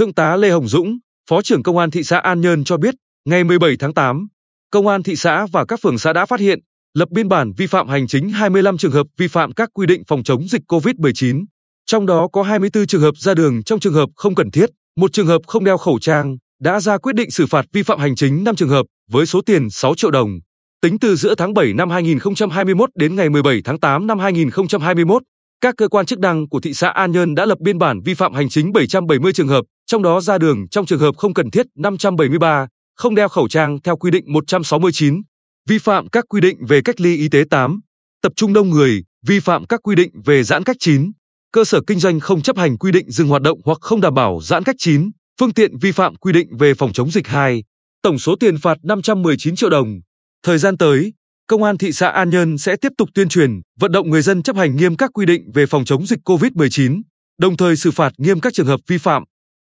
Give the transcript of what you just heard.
Thượng tá Lê Hồng Dũng, Phó trưởng Công an thị xã An Nhơn cho biết, ngày 17 tháng 8, Công an thị xã và các phường xã đã phát hiện, lập biên bản vi phạm hành chính 25 trường hợp vi phạm các quy định phòng chống dịch COVID-19. Trong đó có 24 trường hợp ra đường trong trường hợp không cần thiết, một trường hợp không đeo khẩu trang, đã ra quyết định xử phạt vi phạm hành chính 5 trường hợp với số tiền 6 triệu đồng. Tính từ giữa tháng 7 năm 2021 đến ngày 17 tháng 8 năm 2021, các cơ quan chức năng của thị xã An Nhơn đã lập biên bản vi phạm hành chính 770 trường hợp, trong đó ra đường trong trường hợp không cần thiết 573, không đeo khẩu trang theo quy định 169, vi phạm các quy định về cách ly y tế 8, tập trung đông người, vi phạm các quy định về giãn cách 9, cơ sở kinh doanh không chấp hành quy định dừng hoạt động hoặc không đảm bảo giãn cách 9, phương tiện vi phạm quy định về phòng chống dịch 2. Tổng số tiền phạt 519 triệu đồng. Thời gian tới, Công an thị xã An Nhơn sẽ tiếp tục tuyên truyền, vận động người dân chấp hành nghiêm các quy định về phòng chống dịch COVID-19, đồng thời xử phạt nghiêm các trường hợp vi phạm.